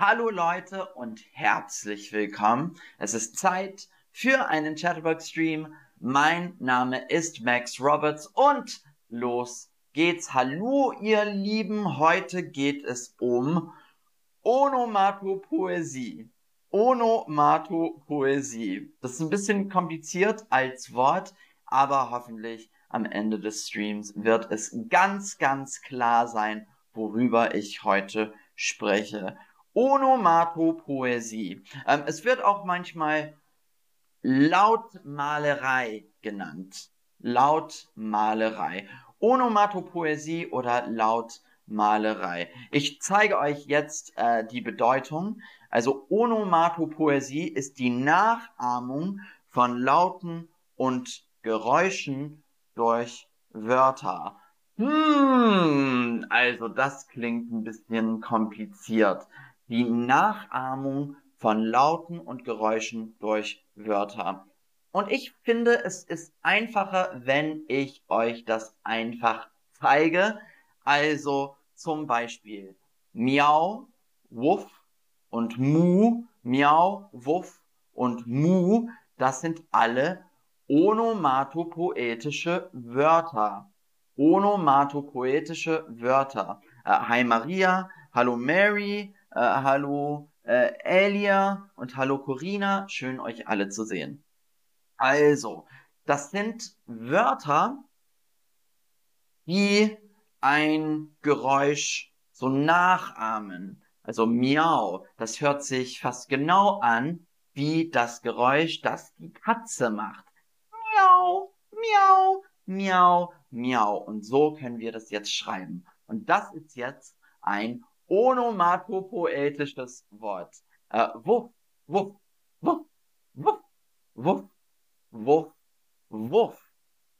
Hallo Leute und herzlich willkommen. Es ist Zeit für einen Chatterbox-Stream. Mein Name ist Max Roberts und los geht's. Hallo ihr Lieben, heute geht es um Onomatopoesie. Onomatopoesie. Das ist ein bisschen kompliziert als Wort, aber hoffentlich am Ende des Streams wird es ganz, ganz klar sein, worüber ich heute spreche. Onomatopoesie. Ähm, es wird auch manchmal Lautmalerei genannt. Lautmalerei. Onomatopoesie oder Lautmalerei. Ich zeige euch jetzt äh, die Bedeutung. Also Onomatopoesie ist die Nachahmung von Lauten und Geräuschen durch Wörter. Hm, also das klingt ein bisschen kompliziert die Nachahmung von Lauten und Geräuschen durch Wörter. Und ich finde, es ist einfacher, wenn ich euch das einfach zeige. Also zum Beispiel Miau, Wuff und Mu, Miau, Wuff und Mu, das sind alle onomatopoetische Wörter. Onomatopoetische Wörter. Äh, Hi Maria, Hallo Mary, äh, hallo äh, Elia und hallo Corina. Schön euch alle zu sehen. Also, das sind Wörter, die ein Geräusch so nachahmen. Also miau, das hört sich fast genau an wie das Geräusch, das die Katze macht. Miau, miau, miau, miau. Und so können wir das jetzt schreiben. Und das ist jetzt ein onomatopoetisches Wort. Äh, wuff, wuff, wuff, wuff, wuff, wuff, wuff.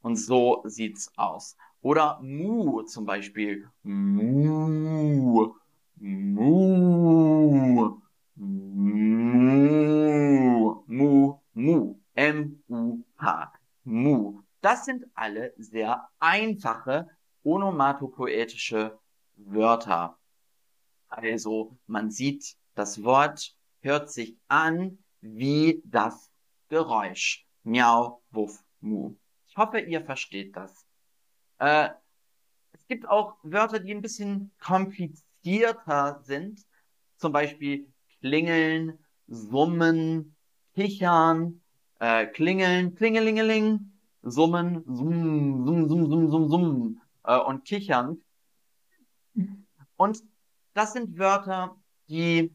Und so sieht's aus. Oder mu zum Beispiel. Mu, mu, mu, mu, mu, M-U-H, mu. Das sind alle sehr einfache onomatopoetische Wörter. Also man sieht, das Wort hört sich an wie das Geräusch. Miau, wuff, mu. Ich hoffe, ihr versteht das. Äh, es gibt auch Wörter, die ein bisschen komplizierter sind. Zum Beispiel klingeln, summen, kichern, äh, klingeln, klingelingeling, summen, summ, summ, summ, summ, summ, summ, äh, und kichern. Und das sind Wörter, die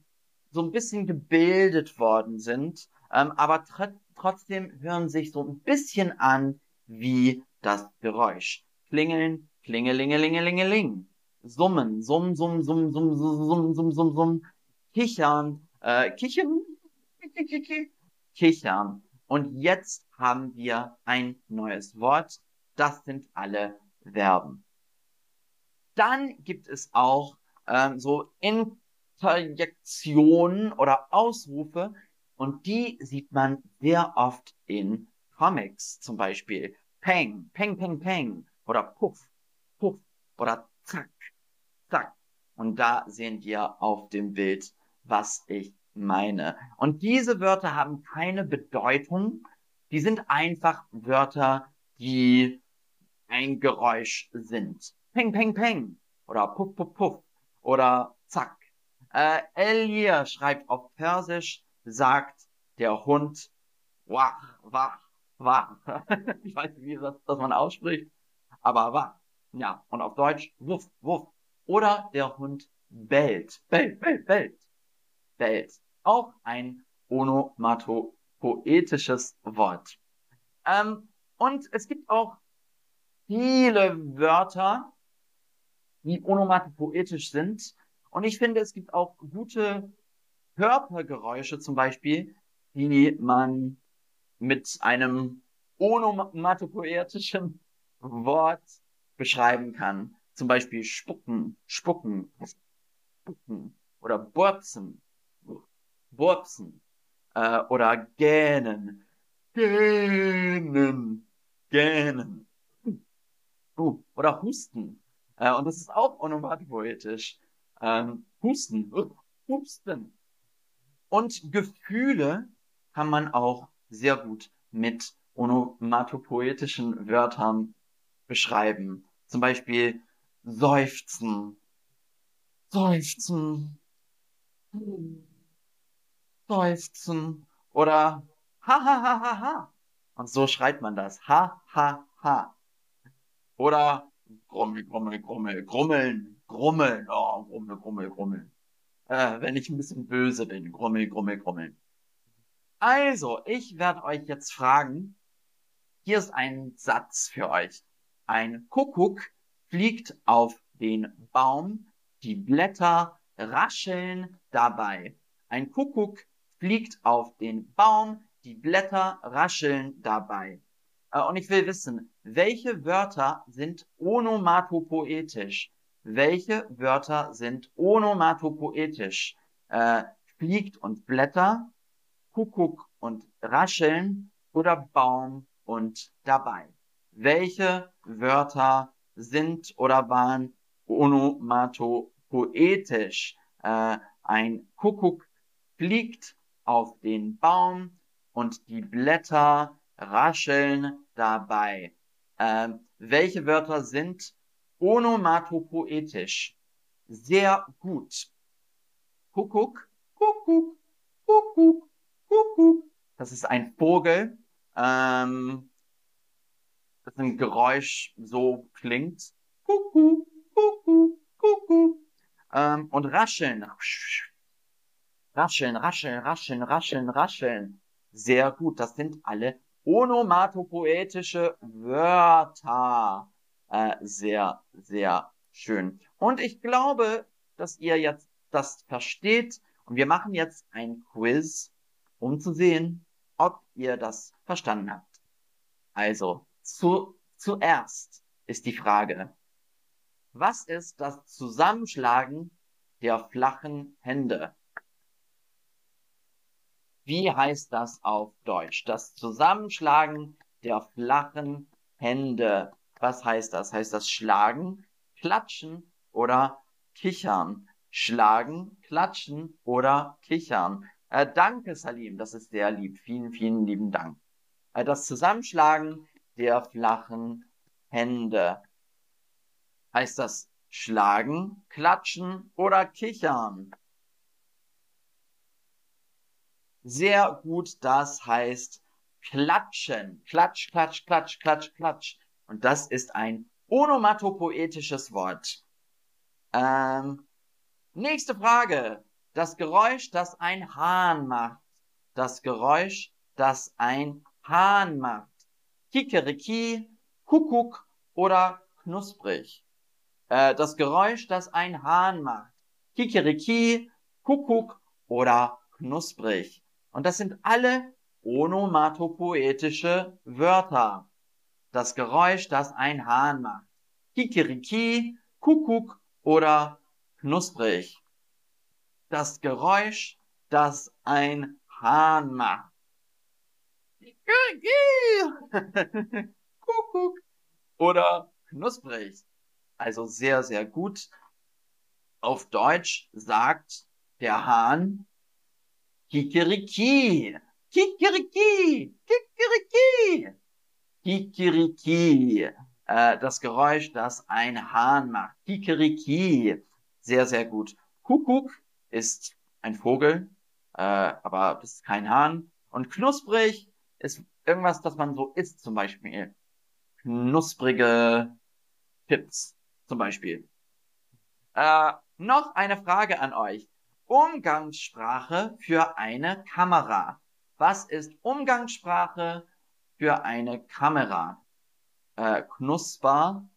so ein bisschen gebildet worden sind, ähm, aber tr trotzdem hören sich so ein bisschen an wie das Geräusch. Klingeln, klingelingelingelingeling. Summen, summ, summ, summ, summ, summ, summ, summ, summ, summ. Kichern, äh, kichern, kichern. Und jetzt haben wir ein neues Wort. Das sind alle Verben. Dann gibt es auch ähm, so Interjektionen oder Ausrufe und die sieht man sehr oft in Comics, zum Beispiel Peng, Peng, Peng, Peng oder Puff, Puff oder Zack, Zack. Und da sehen wir auf dem Bild, was ich meine. Und diese Wörter haben keine Bedeutung. Die sind einfach Wörter, die ein Geräusch sind. Peng, peng, peng. Oder puff, puff, puff oder zack. Äh, Elia schreibt auf Persisch, sagt der Hund wach, wach, wach. ich weiß nicht, wie das, das man ausspricht, aber wach. Ja, und auf Deutsch wuff, wuff. Oder der Hund bellt, bellt, bellt, bellt, bellt. Auch ein onomatopoetisches Wort. Ähm, und es gibt auch viele Wörter, die onomatopoetisch sind. Und ich finde, es gibt auch gute Körpergeräusche zum Beispiel, die man mit einem onomatopoetischen Wort beschreiben kann. Zum Beispiel spucken, spucken, spucken oder burpsen, burpsen äh, oder gähnen, gähnen, gähnen. Uh, oder husten, äh, und das ist auch onomatopoetisch. Ähm, Husten. Husten. Und Gefühle kann man auch sehr gut mit onomatopoetischen Wörtern beschreiben. Zum Beispiel seufzen, seufzen, seufzen oder ha ha ha ha ha. Und so schreit man das. Ha ha ha. Oder grummel, grummel, grummel, grummeln, grummeln, oh, grummel, grummel, grummeln. Äh, wenn ich ein bisschen böse bin, grummel, grummel, grummeln. Also, ich werde euch jetzt fragen, hier ist ein Satz für euch. Ein Kuckuck fliegt auf den Baum, die Blätter rascheln dabei. Ein Kuckuck fliegt auf den Baum, die Blätter rascheln dabei. Äh, und ich will wissen, welche Wörter sind onomatopoetisch? Welche Wörter sind onomatopoetisch? Äh, fliegt und Blätter, Kuckuck und Rascheln oder Baum und dabei. Welche Wörter sind oder waren onomatopoetisch? Äh, ein Kuckuck fliegt auf den Baum und die Blätter rascheln dabei. Ähm, welche Wörter sind onomatopoetisch? Sehr gut. Kuckuck, Kuckuck, Kuckuck, Kuckuck. Das ist ein Vogel. Ähm, das ein Geräusch so klingt. Kuckuck, Kuckuck, Kuckuck. Ähm, und rascheln. Rascheln, rascheln, rascheln, rascheln, rascheln. Sehr gut. Das sind alle onomatopoetische Wörter. Äh, sehr, sehr schön. Und ich glaube, dass ihr jetzt das versteht. Und wir machen jetzt ein Quiz, um zu sehen, ob ihr das verstanden habt. Also, zu, zuerst ist die Frage, was ist das Zusammenschlagen der flachen Hände? Wie heißt das auf Deutsch? Das Zusammenschlagen der flachen Hände. Was heißt das? Heißt das schlagen, klatschen oder kichern? Schlagen, klatschen oder kichern? Äh, danke, Salim. Das ist sehr lieb. Vielen, vielen lieben Dank. Äh, das Zusammenschlagen der flachen Hände. Heißt das schlagen, klatschen oder kichern? Sehr gut. Das heißt klatschen. Klatsch, klatsch, klatsch, klatsch, klatsch. Und das ist ein onomatopoetisches Wort. Ähm, nächste Frage. Das Geräusch, das ein Hahn macht. Das Geräusch, das ein Hahn macht. Kikeriki, Kuckuck oder knusprig. Äh, das Geräusch, das ein Hahn macht. Kikeriki, Kuckuck oder knusprig. Und das sind alle onomatopoetische Wörter. Das Geräusch, das ein Hahn macht. Kikeriki, Kuckuck oder knusprig. Das Geräusch, das ein Hahn macht. Kuckuck oder knusprig. Also sehr, sehr gut. Auf Deutsch sagt der Hahn Kikeriki. Kikeriki. Kikeriki. Kikeriki. Äh, das Geräusch, das ein Hahn macht. Kikeriki. Sehr, sehr gut. Kuckuck ist ein Vogel, äh, aber das ist kein Hahn. Und knusprig ist irgendwas, das man so isst, zum Beispiel. Knusprige Chips, zum Beispiel. Äh, noch eine Frage an euch. Umgangssprache für eine Kamera. Was ist Umgangssprache für eine Kamera? Äh, Knusper,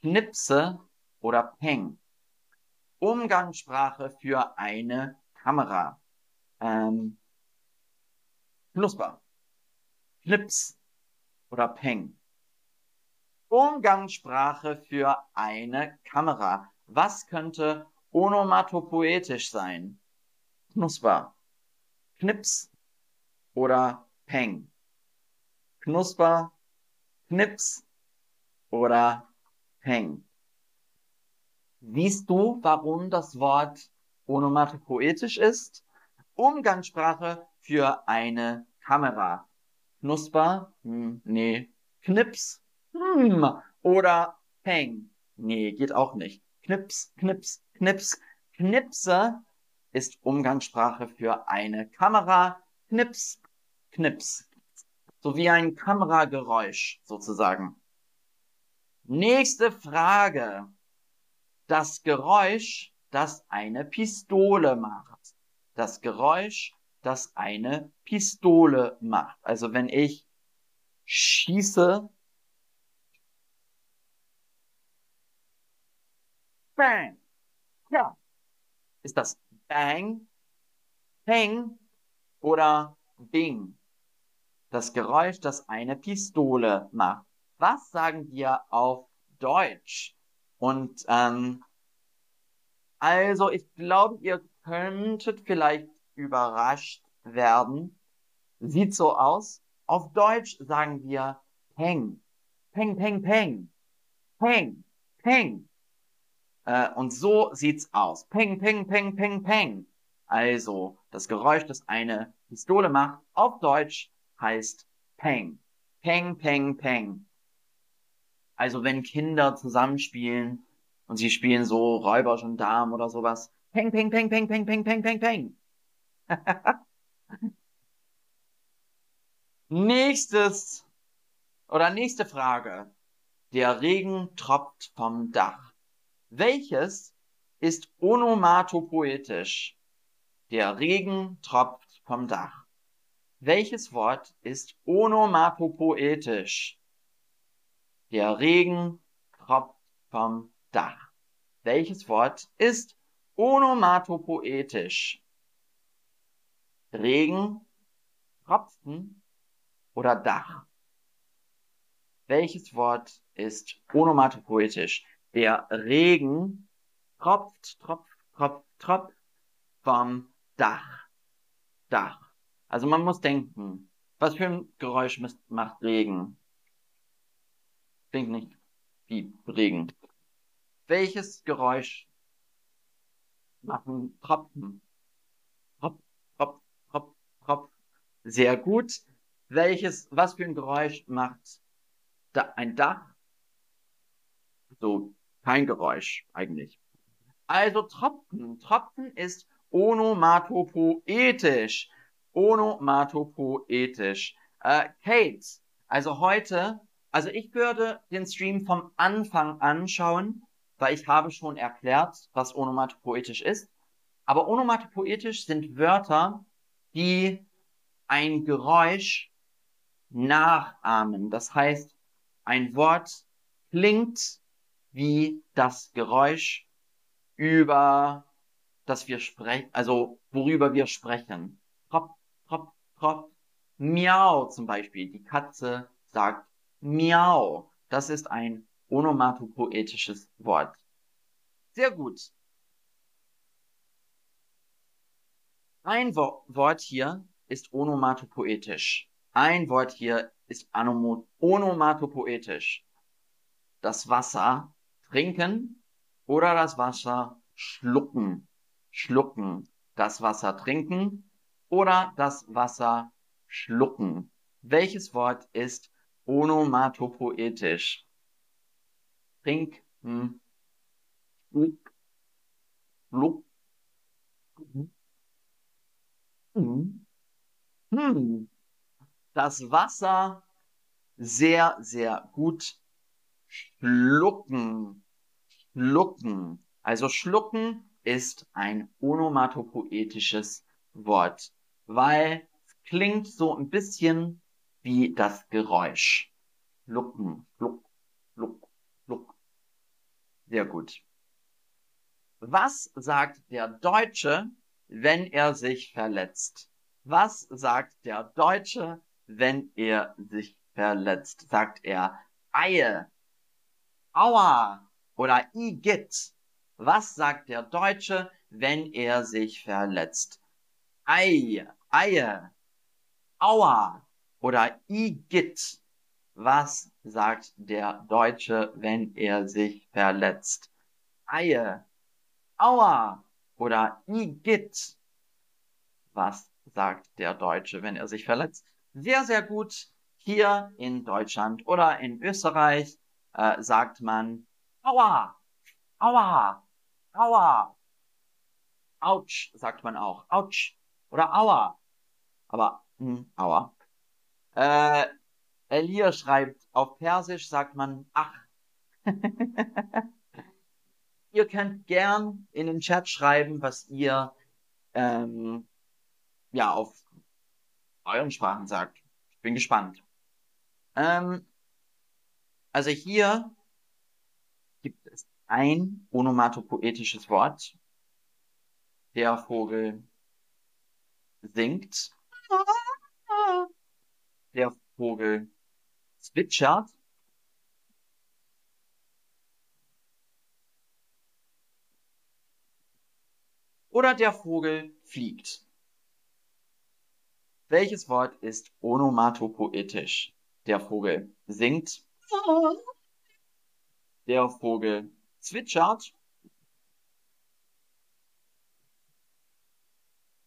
Knipse oder Peng. Umgangssprache für eine Kamera. Ähm, Knusper, Knips oder Peng. Umgangssprache für eine Kamera. Was könnte onomatopoetisch sein. Knusper, Knips oder Peng. Knusper, Knips oder Peng. Siehst du, warum das Wort onomatopoetisch ist. Umgangssprache für eine Kamera. Knusper? Hm, nee. Knips? Hm. Oder Peng? Nee, geht auch nicht. Knips, Knips, Knips. Knipse ist Umgangssprache für eine Kamera. Knips, Knips. So wie ein Kamerageräusch sozusagen. Nächste Frage. Das Geräusch, das eine Pistole macht. Das Geräusch, das eine Pistole macht. Also wenn ich schieße, bang. Ja. Ist das bang, peng oder bing? Das Geräusch, das eine Pistole macht. Was sagen wir auf Deutsch? Und ähm, also ich glaube, ihr könntet vielleicht überrascht werden. Sieht so aus. Auf Deutsch sagen wir Peng. Peng, Peng, Peng. Peng, Peng. Äh, und so sieht's aus. Peng, Peng, Peng, Peng, Peng. Also, das Geräusch, das eine Pistole macht, auf Deutsch heißt Peng. Peng, Peng, Peng. Also, wenn Kinder zusammenspielen und sie spielen so Räuber, Gendarm oder sowas. Peng, Peng, Peng, Peng, Peng, Peng, Peng, Peng, Peng. Nächstes oder nächste Frage. Der Regen tropft vom Dach. Welches ist onomatopoetisch? Der Regen tropft vom Dach. Welches Wort ist onomatopoetisch? Der Regen tropft vom Dach. Welches Wort ist onomatopoetisch? Regen, Tropfen oder Dach? Welches Wort ist onomatopoetisch? Der Regen tropft, tropft, tropft, tropft vom Dach. Dach. Also man muss denken, was für ein Geräusch macht Regen? Klingt nicht wie Regen. Welches Geräusch machen Tropfen? Tropf, Tropf, Tropf, Tropf. Sehr gut. Welches, was für ein Geräusch macht da ein Dach? So, kein Geräusch eigentlich. Also Tropfen. Tropfen ist onomatopoetisch. Onomatopoetisch. Äh, Kate, also heute, also ich würde den Stream vom Anfang anschauen weil ich habe schon erklärt, was onomatopoetisch ist. Aber onomatopoetisch sind Wörter, die ein Geräusch nachahmen. Das heißt, ein Wort klingt wie das Geräusch über das wir sprechen, also worüber wir sprechen. Trop, trop, trop. Miau zum Beispiel. Die Katze sagt Miau. Das ist ein onomatopoetisches Wort. Sehr gut. Ein Wo Wort hier ist onomatopoetisch. Ein Wort hier ist onomatopoetisch. Das Wasser trinken oder das Wasser schlucken. Schlucken. Das Wasser trinken oder das Wasser schlucken. Welches Wort ist onomatopoetisch? Trink, hm, Schluck, Schluck, hm, hm, das Wasser sehr, sehr gut schlucken, schlucken. Also schlucken ist ein onomatopoetisches Wort, weil es klingt so ein bisschen wie das Geräusch. Schlucken, schluck, schluck. Sehr gut. Was sagt der Deutsche, wenn er sich verletzt? Was sagt der Deutsche, wenn er sich verletzt? Sagt er Eie, Aua oder Igitt? Was sagt der Deutsche, wenn er sich verletzt? Ei, Eie, Aua oder Igitt? Was sagt der Deutsche, wenn er sich verletzt? Eie, Aua oder Igitt. Was sagt der Deutsche, wenn er sich verletzt? Sehr, sehr gut. Hier in Deutschland oder in Österreich äh, sagt man Aua, Aua, Aua. Autsch sagt man auch. Autsch oder Aua. Aber, hm, Aua. Äh, Elia schreibt, auf Persisch sagt man Ach. ihr könnt gern in den Chat schreiben, was ihr ähm, ja auf euren Sprachen sagt. Ich bin gespannt. Ähm, also hier gibt es ein onomatopoetisches Wort. Der Vogel singt. Der Vogel zwitschert. Oder der Vogel fliegt. Welches Wort ist onomatopoetisch? Der Vogel singt. Der Vogel zwitschert.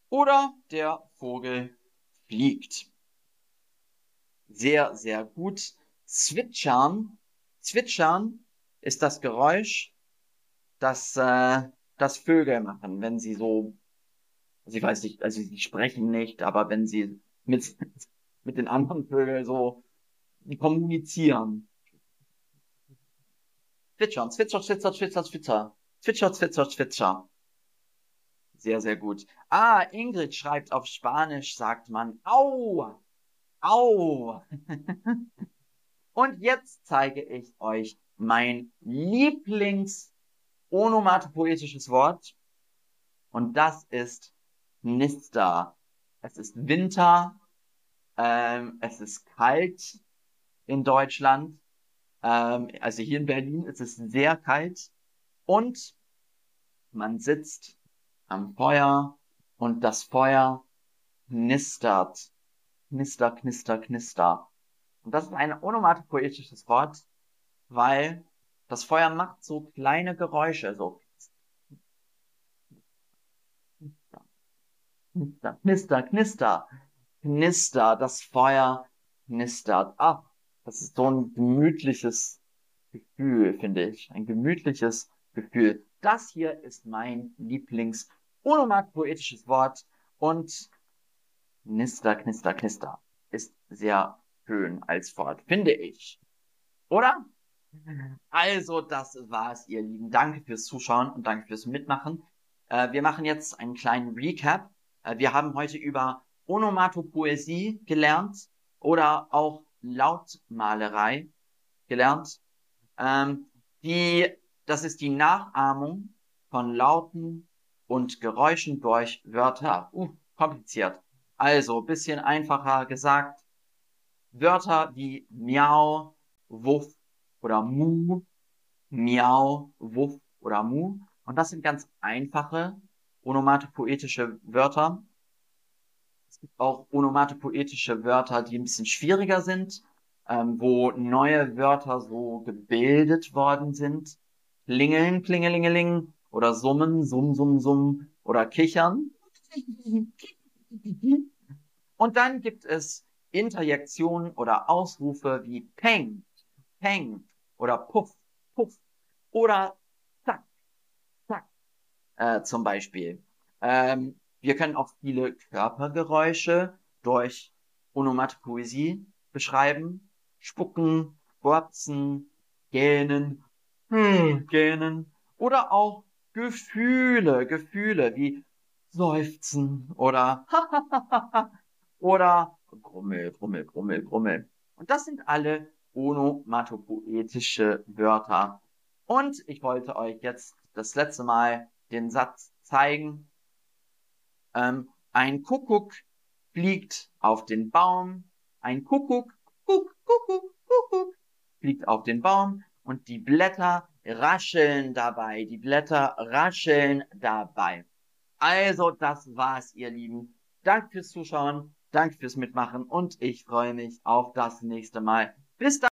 Oder der Vogel fliegt. Sehr, sehr gut. Zwitschern. Zwitschern ist das Geräusch, das, äh, das Vögel machen, wenn sie so, also ich weiß nicht, also sie sprechen nicht, aber wenn sie mit, mit den anderen Vögeln so kommunizieren. Zwitschern, zwitscher, zwitscher, zwitscher, zwitscher. Zwitscher, zwitscher, zwitscher. Sehr, sehr gut. Ah, Ingrid schreibt auf Spanisch, sagt man, au, au. Und jetzt zeige ich euch mein Lieblings onomatopoetisches Wort. Und das ist Nister. Es ist Winter. Ähm, es ist kalt in Deutschland. Ähm, also hier in Berlin ist es sehr kalt. Und man sitzt am Feuer und das Feuer knistert. Knister, knister, knister. Und das ist ein onomatopoetisches Wort, weil das Feuer macht so kleine Geräusche, so Knister, knister, knister, knister, das Feuer knistert. Ah, das ist so ein gemütliches Gefühl, finde ich. Ein gemütliches Gefühl. Das hier ist mein Lieblings onomatopoetisches Wort und knister, knister, knister ist sehr schön als Wort, finde ich. Oder? Also, das war's, ihr Lieben. Danke fürs Zuschauen und danke fürs Mitmachen. Äh, wir machen jetzt einen kleinen Recap. Äh, wir haben heute über Onomatopoesie gelernt oder auch Lautmalerei gelernt. Ähm, die, das ist die Nachahmung von Lauten und Geräuschen durch Wörter. Uh, kompliziert. Also, bisschen einfacher gesagt. Wörter wie Miau, Wuff, oder Mu, Miau, Wuff oder Mu. Und das sind ganz einfache onomatopoetische Wörter. Gibt auch onomatopoetische Wörter, die ein bisschen schwieriger sind, ähm, wo neue Wörter so gebildet worden sind. Klingeln, klingelingeling oder summen, summ, summ, summ oder kichern. Und dann gibt es Interjektionen oder Ausrufe wie Peng, Peng oder Puff, Puff oder Zack, Zack äh, zum Beispiel. Ähm, wir können auch viele Körpergeräusche durch Onomatopoesie beschreiben. Spucken, Wurzen, Gähnen, hm, Gähnen oder auch Gefühle, Gefühle wie Seufzen oder oder Grummel, Grummel, Grummel, Grummel. Und das sind alle onomatopoetische Wörter. Und ich wollte euch jetzt das letzte Mal den Satz zeigen. Ähm, ein Kuckuck fliegt auf den Baum. Ein Kuckuck, Kuckuck, Kuckuck, Kuckuck fliegt auf den Baum und die Blätter rascheln dabei. Die Blätter rascheln dabei. Also, das war's, ihr Lieben. Danke fürs Zuschauen, danke fürs Mitmachen und ich freue mich auf das nächste Mal. Bis dann.